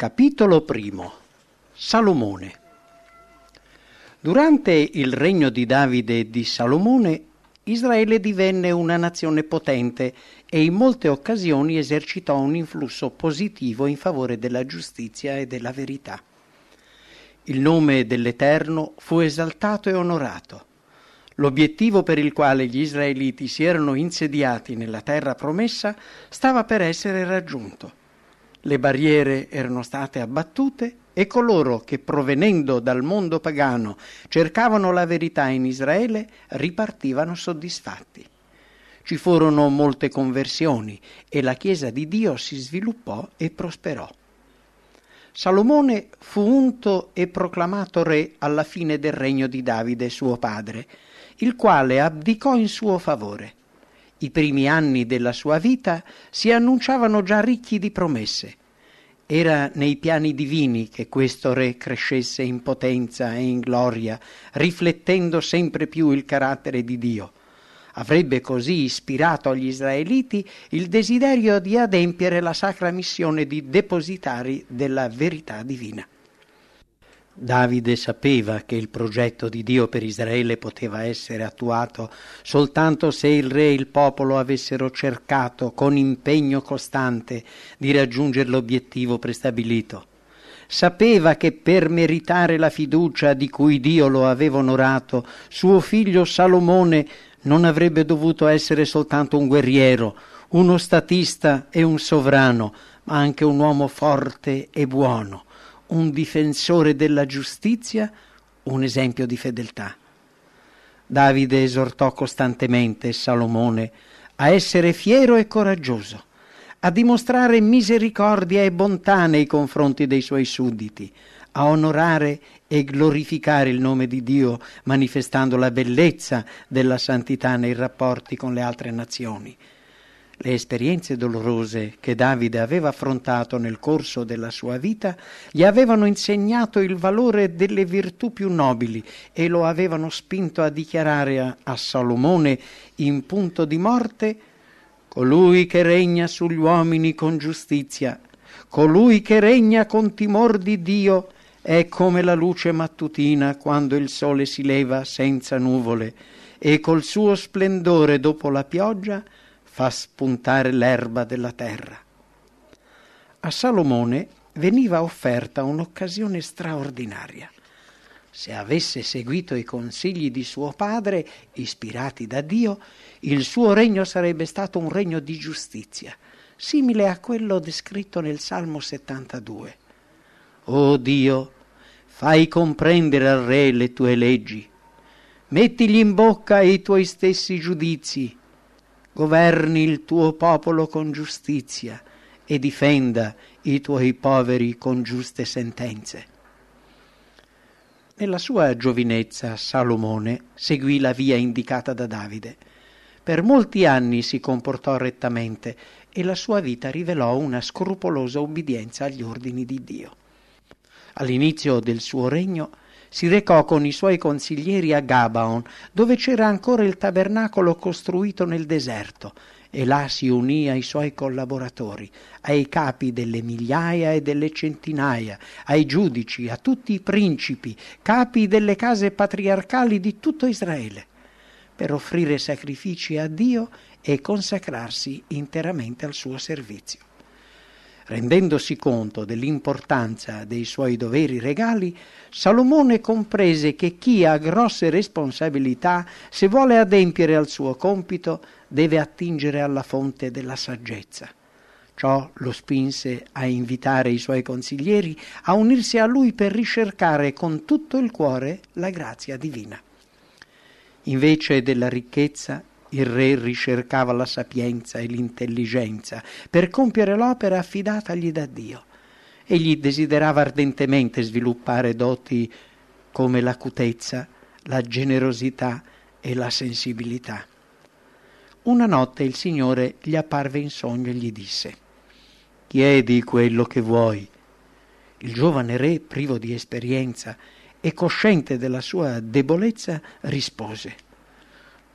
Capitolo primo Salomone Durante il regno di Davide e di Salomone, Israele divenne una nazione potente e in molte occasioni esercitò un influsso positivo in favore della giustizia e della verità. Il nome dell'Eterno fu esaltato e onorato. L'obiettivo per il quale gli israeliti si erano insediati nella terra promessa stava per essere raggiunto le barriere erano state abbattute e coloro che provenendo dal mondo pagano cercavano la verità in Israele ripartivano soddisfatti. Ci furono molte conversioni e la Chiesa di Dio si sviluppò e prosperò. Salomone fu unto e proclamato re alla fine del regno di Davide suo padre, il quale abdicò in suo favore i primi anni della sua vita si annunciavano già ricchi di promesse. Era nei piani divini che questo re crescesse in potenza e in gloria, riflettendo sempre più il carattere di Dio. Avrebbe così ispirato agli israeliti il desiderio di adempiere la sacra missione di depositari della verità divina. Davide sapeva che il progetto di Dio per Israele poteva essere attuato soltanto se il re e il popolo avessero cercato con impegno costante di raggiungere l'obiettivo prestabilito. Sapeva che per meritare la fiducia di cui Dio lo aveva onorato, suo figlio Salomone non avrebbe dovuto essere soltanto un guerriero, uno statista e un sovrano, ma anche un uomo forte e buono un difensore della giustizia, un esempio di fedeltà. Davide esortò costantemente Salomone a essere fiero e coraggioso, a dimostrare misericordia e bontà nei confronti dei suoi sudditi, a onorare e glorificare il nome di Dio, manifestando la bellezza della santità nei rapporti con le altre nazioni le esperienze dolorose che Davide aveva affrontato nel corso della sua vita gli avevano insegnato il valore delle virtù più nobili e lo avevano spinto a dichiarare a, a Salomone in punto di morte colui che regna sugli uomini con giustizia, colui che regna con timor di Dio è come la luce mattutina quando il sole si leva senza nuvole e col suo splendore dopo la pioggia fa spuntare l'erba della terra. A Salomone veniva offerta un'occasione straordinaria. Se avesse seguito i consigli di suo padre, ispirati da Dio, il suo regno sarebbe stato un regno di giustizia, simile a quello descritto nel Salmo 72. O Dio, fai comprendere al re le tue leggi, mettigli in bocca i tuoi stessi giudizi, governi il tuo popolo con giustizia e difenda i tuoi poveri con giuste sentenze. Nella sua giovinezza Salomone seguì la via indicata da Davide. Per molti anni si comportò rettamente e la sua vita rivelò una scrupolosa ubbidienza agli ordini di Dio. All'inizio del suo regno si recò con i suoi consiglieri a Gabaon, dove c'era ancora il tabernacolo costruito nel deserto, e là si unì ai suoi collaboratori, ai capi delle migliaia e delle centinaia, ai giudici, a tutti i principi, capi delle case patriarcali di tutto Israele, per offrire sacrifici a Dio e consacrarsi interamente al suo servizio. Rendendosi conto dell'importanza dei suoi doveri regali, Salomone comprese che chi ha grosse responsabilità, se vuole adempiere al suo compito, deve attingere alla fonte della saggezza. Ciò lo spinse a invitare i suoi consiglieri a unirsi a lui per ricercare con tutto il cuore la grazia divina. Invece della ricchezza il re ricercava la sapienza e l'intelligenza per compiere l'opera affidatagli da Dio. Egli desiderava ardentemente sviluppare doti come l'acutezza, la generosità e la sensibilità. Una notte il Signore gli apparve in sogno e gli disse Chiedi quello che vuoi. Il giovane re, privo di esperienza e cosciente della sua debolezza, rispose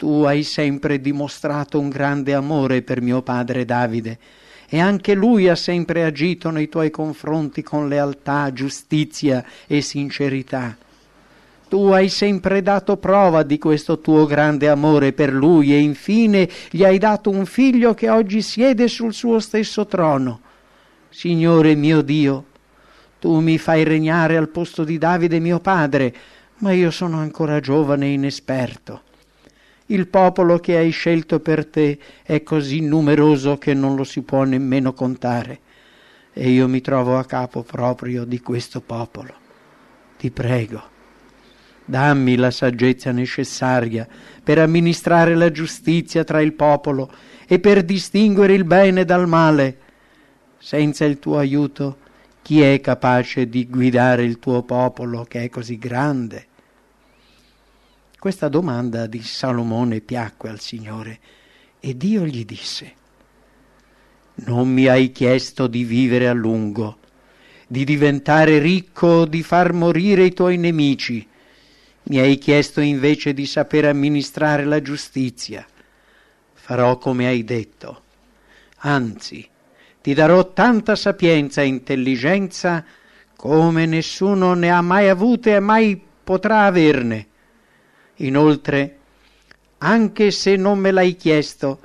tu hai sempre dimostrato un grande amore per mio padre Davide e anche lui ha sempre agito nei tuoi confronti con lealtà, giustizia e sincerità. Tu hai sempre dato prova di questo tuo grande amore per lui e infine gli hai dato un figlio che oggi siede sul suo stesso trono. Signore mio Dio, tu mi fai regnare al posto di Davide mio padre, ma io sono ancora giovane e inesperto. Il popolo che hai scelto per te è così numeroso che non lo si può nemmeno contare. E io mi trovo a capo proprio di questo popolo. Ti prego, dammi la saggezza necessaria per amministrare la giustizia tra il popolo e per distinguere il bene dal male. Senza il tuo aiuto, chi è capace di guidare il tuo popolo che è così grande? Questa domanda di Salomone piacque al Signore e Dio gli disse, Non mi hai chiesto di vivere a lungo, di diventare ricco, di far morire i tuoi nemici, mi hai chiesto invece di saper amministrare la giustizia. Farò come hai detto. Anzi, ti darò tanta sapienza e intelligenza come nessuno ne ha mai avute e mai potrà averne. Inoltre, anche se non me l'hai chiesto,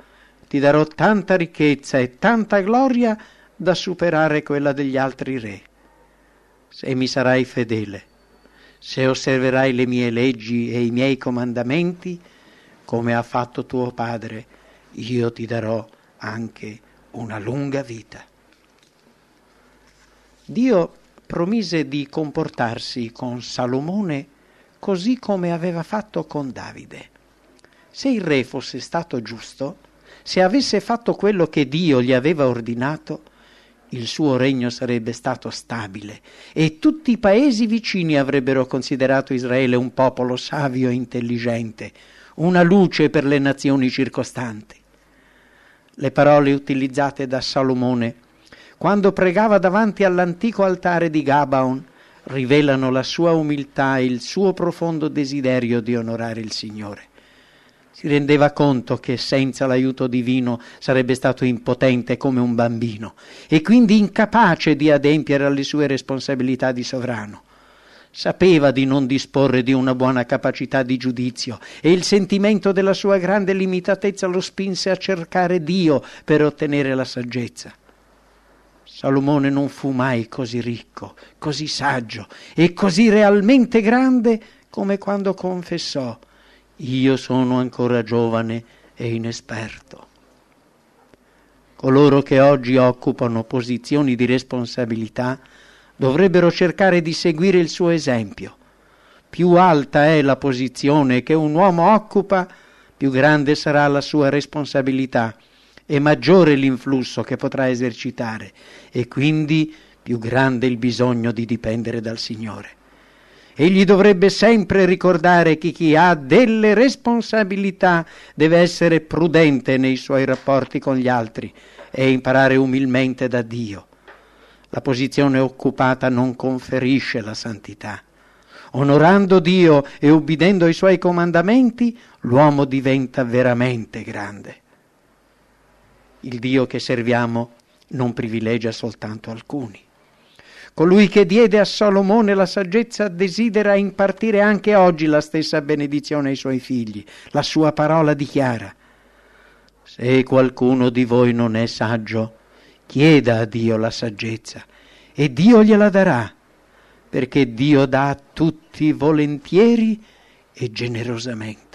ti darò tanta ricchezza e tanta gloria da superare quella degli altri re. Se mi sarai fedele, se osserverai le mie leggi e i miei comandamenti, come ha fatto tuo padre, io ti darò anche una lunga vita. Dio promise di comportarsi con Salomone così come aveva fatto con Davide. Se il re fosse stato giusto, se avesse fatto quello che Dio gli aveva ordinato, il suo regno sarebbe stato stabile e tutti i paesi vicini avrebbero considerato Israele un popolo savio e intelligente, una luce per le nazioni circostanti. Le parole utilizzate da Salomone quando pregava davanti all'antico altare di Gabaon rivelano la sua umiltà e il suo profondo desiderio di onorare il Signore. Si rendeva conto che senza l'aiuto divino sarebbe stato impotente come un bambino e quindi incapace di adempiere alle sue responsabilità di sovrano. Sapeva di non disporre di una buona capacità di giudizio e il sentimento della sua grande limitatezza lo spinse a cercare Dio per ottenere la saggezza. Salomone non fu mai così ricco, così saggio e così realmente grande come quando confessò io sono ancora giovane e inesperto. Coloro che oggi occupano posizioni di responsabilità dovrebbero cercare di seguire il suo esempio. Più alta è la posizione che un uomo occupa, più grande sarà la sua responsabilità e maggiore l'influsso che potrà esercitare e quindi più grande il bisogno di dipendere dal Signore. Egli dovrebbe sempre ricordare che chi ha delle responsabilità deve essere prudente nei suoi rapporti con gli altri e imparare umilmente da Dio. La posizione occupata non conferisce la santità. Onorando Dio e ubbidendo ai suoi comandamenti, l'uomo diventa veramente grande. Il Dio che serviamo non privilegia soltanto alcuni. Colui che diede a Salomone la saggezza desidera impartire anche oggi la stessa benedizione ai suoi figli. La sua parola dichiara, se qualcuno di voi non è saggio, chieda a Dio la saggezza e Dio gliela darà, perché Dio dà a tutti volentieri e generosamente.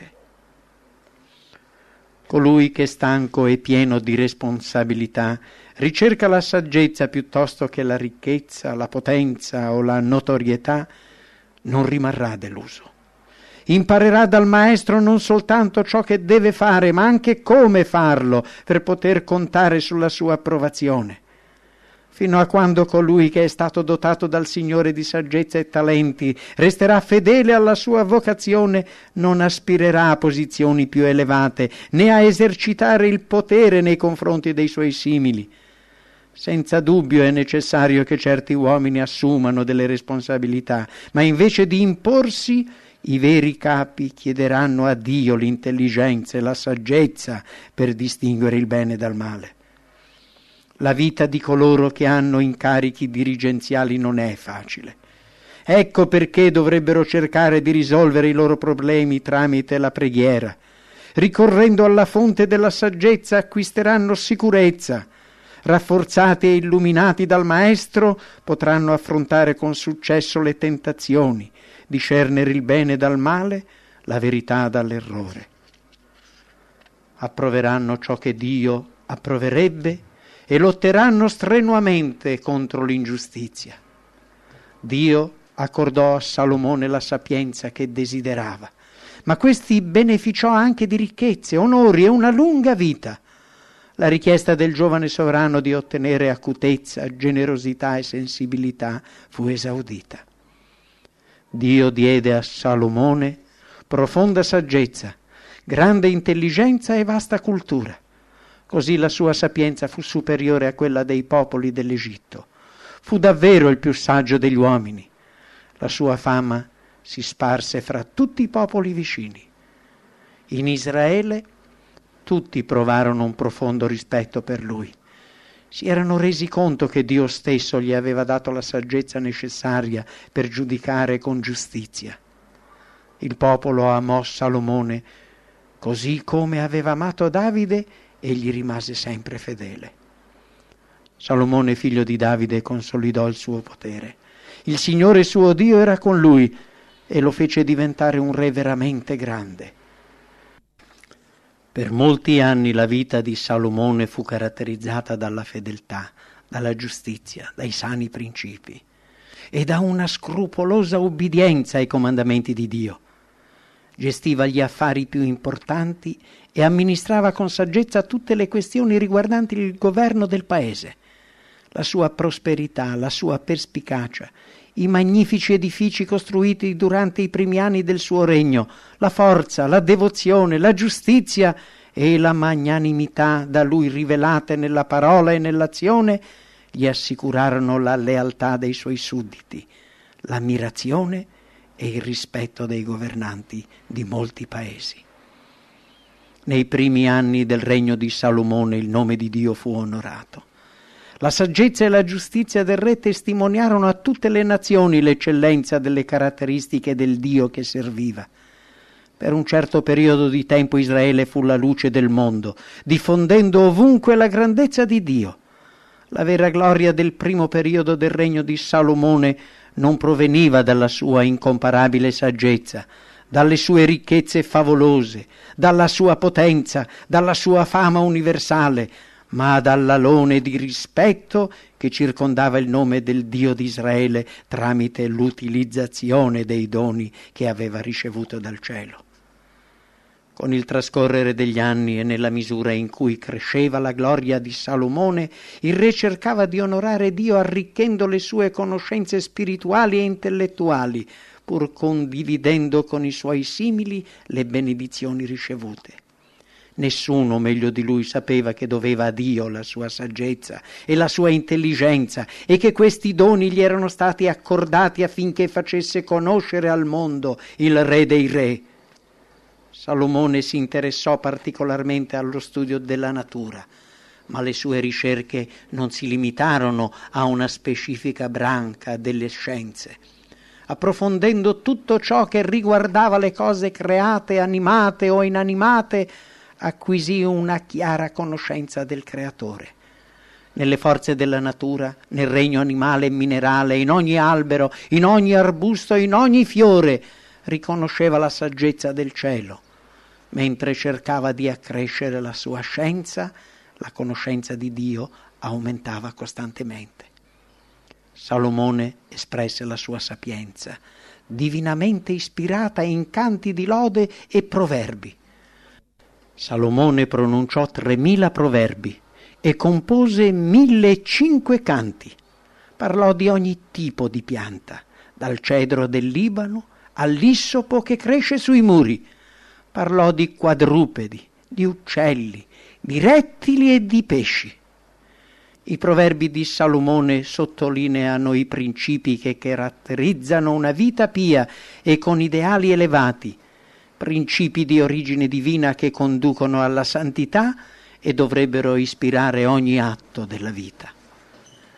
Colui che stanco e pieno di responsabilità ricerca la saggezza piuttosto che la ricchezza, la potenza o la notorietà, non rimarrà deluso. Imparerà dal maestro non soltanto ciò che deve fare, ma anche come farlo per poter contare sulla sua approvazione fino a quando colui che è stato dotato dal Signore di saggezza e talenti resterà fedele alla sua vocazione, non aspirerà a posizioni più elevate, né a esercitare il potere nei confronti dei suoi simili. Senza dubbio è necessario che certi uomini assumano delle responsabilità, ma invece di imporsi i veri capi chiederanno a Dio l'intelligenza e la saggezza per distinguere il bene dal male. La vita di coloro che hanno incarichi dirigenziali non è facile. Ecco perché dovrebbero cercare di risolvere i loro problemi tramite la preghiera. Ricorrendo alla fonte della saggezza acquisteranno sicurezza. Rafforzati e illuminati dal Maestro potranno affrontare con successo le tentazioni, discernere il bene dal male, la verità dall'errore. Approveranno ciò che Dio approverebbe e lotteranno strenuamente contro l'ingiustizia. Dio accordò a Salomone la sapienza che desiderava, ma questi beneficiò anche di ricchezze, onori e una lunga vita. La richiesta del giovane sovrano di ottenere acutezza, generosità e sensibilità fu esaudita. Dio diede a Salomone profonda saggezza, grande intelligenza e vasta cultura. Così la sua sapienza fu superiore a quella dei popoli dell'Egitto. Fu davvero il più saggio degli uomini la sua fama si sparse fra tutti i popoli vicini. In Israele tutti provarono un profondo rispetto per lui. Si erano resi conto che Dio stesso gli aveva dato la saggezza necessaria per giudicare con giustizia. Il popolo amò Salomone così come aveva amato Davide e gli rimase sempre fedele. Salomone, figlio di Davide, consolidò il suo potere il Signore suo Dio era con lui e lo fece diventare un re veramente grande. Per molti anni la vita di Salomone fu caratterizzata dalla fedeltà, dalla giustizia, dai sani principi e da una scrupolosa ubbidienza ai comandamenti di Dio. Gestiva gli affari più importanti e amministrava con saggezza tutte le questioni riguardanti il governo del paese. La sua prosperità, la sua perspicacia, i magnifici edifici costruiti durante i primi anni del suo regno, la forza, la devozione, la giustizia e la magnanimità da lui rivelate nella parola e nell'azione gli assicurarono la lealtà dei suoi sudditi, l'ammirazione e il rispetto dei governanti di molti paesi. Nei primi anni del regno di Salomone il nome di Dio fu onorato. La saggezza e la giustizia del re testimoniarono a tutte le nazioni l'eccellenza delle caratteristiche del Dio che serviva. Per un certo periodo di tempo Israele fu la luce del mondo, diffondendo ovunque la grandezza di Dio. La vera gloria del primo periodo del regno di Salomone non proveniva dalla sua incomparabile saggezza, dalle sue ricchezze favolose, dalla sua potenza, dalla sua fama universale, ma dall'alone di rispetto che circondava il nome del Dio di Israele tramite l'utilizzazione dei doni che aveva ricevuto dal cielo. Con il trascorrere degli anni e nella misura in cui cresceva la gloria di Salomone, il re cercava di onorare Dio arricchendo le sue conoscenze spirituali e intellettuali, pur condividendo con i suoi simili le benedizioni ricevute. Nessuno meglio di lui sapeva che doveva a Dio la sua saggezza e la sua intelligenza e che questi doni gli erano stati accordati affinché facesse conoscere al mondo il Re dei Re. Salomone si interessò particolarmente allo studio della natura, ma le sue ricerche non si limitarono a una specifica branca delle scienze approfondendo tutto ciò che riguardava le cose create, animate o inanimate, acquisì una chiara conoscenza del Creatore. Nelle forze della natura, nel regno animale e minerale, in ogni albero, in ogni arbusto, in ogni fiore, riconosceva la saggezza del cielo, mentre cercava di accrescere la sua scienza, la conoscenza di Dio aumentava costantemente. Salomone espresse la sua sapienza, divinamente ispirata in canti di lode e proverbi Salomone pronunciò tremila proverbi e compose mille cinque canti. Parlò di ogni tipo di pianta, dal cedro del Libano all'issopo che cresce sui muri. Parlò di quadrupedi, di uccelli, di rettili e di pesci. I proverbi di Salomone sottolineano i principi che caratterizzano una vita pia e con ideali elevati, principi di origine divina che conducono alla santità e dovrebbero ispirare ogni atto della vita.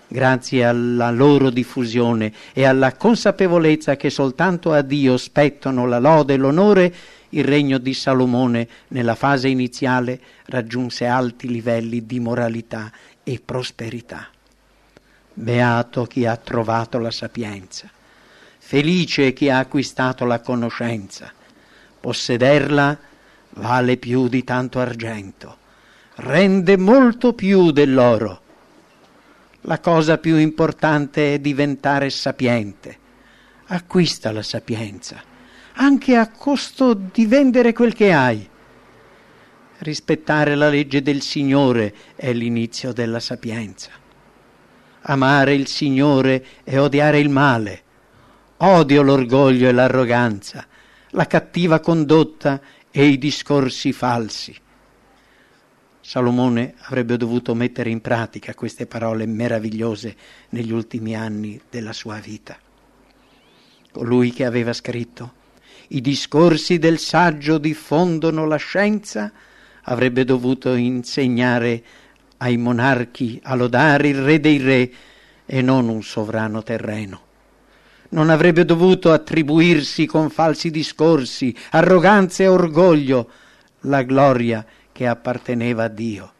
Grazie alla loro diffusione e alla consapevolezza che soltanto a Dio spettano la lode e l'onore, il regno di Salomone nella fase iniziale raggiunse alti livelli di moralità e prosperità. Beato chi ha trovato la sapienza, felice chi ha acquistato la conoscenza. Possederla vale più di tanto argento, rende molto più dell'oro. La cosa più importante è diventare sapiente. Acquista la sapienza, anche a costo di vendere quel che hai. Rispettare la legge del Signore è l'inizio della sapienza. Amare il Signore e odiare il male. Odio l'orgoglio e l'arroganza, la cattiva condotta e i discorsi falsi. Salomone avrebbe dovuto mettere in pratica queste parole meravigliose negli ultimi anni della sua vita. Colui che aveva scritto i discorsi del saggio diffondono la scienza avrebbe dovuto insegnare ai monarchi a lodare il re dei re e non un sovrano terreno non avrebbe dovuto attribuirsi con falsi discorsi, arroganza e orgoglio la gloria che apparteneva a Dio.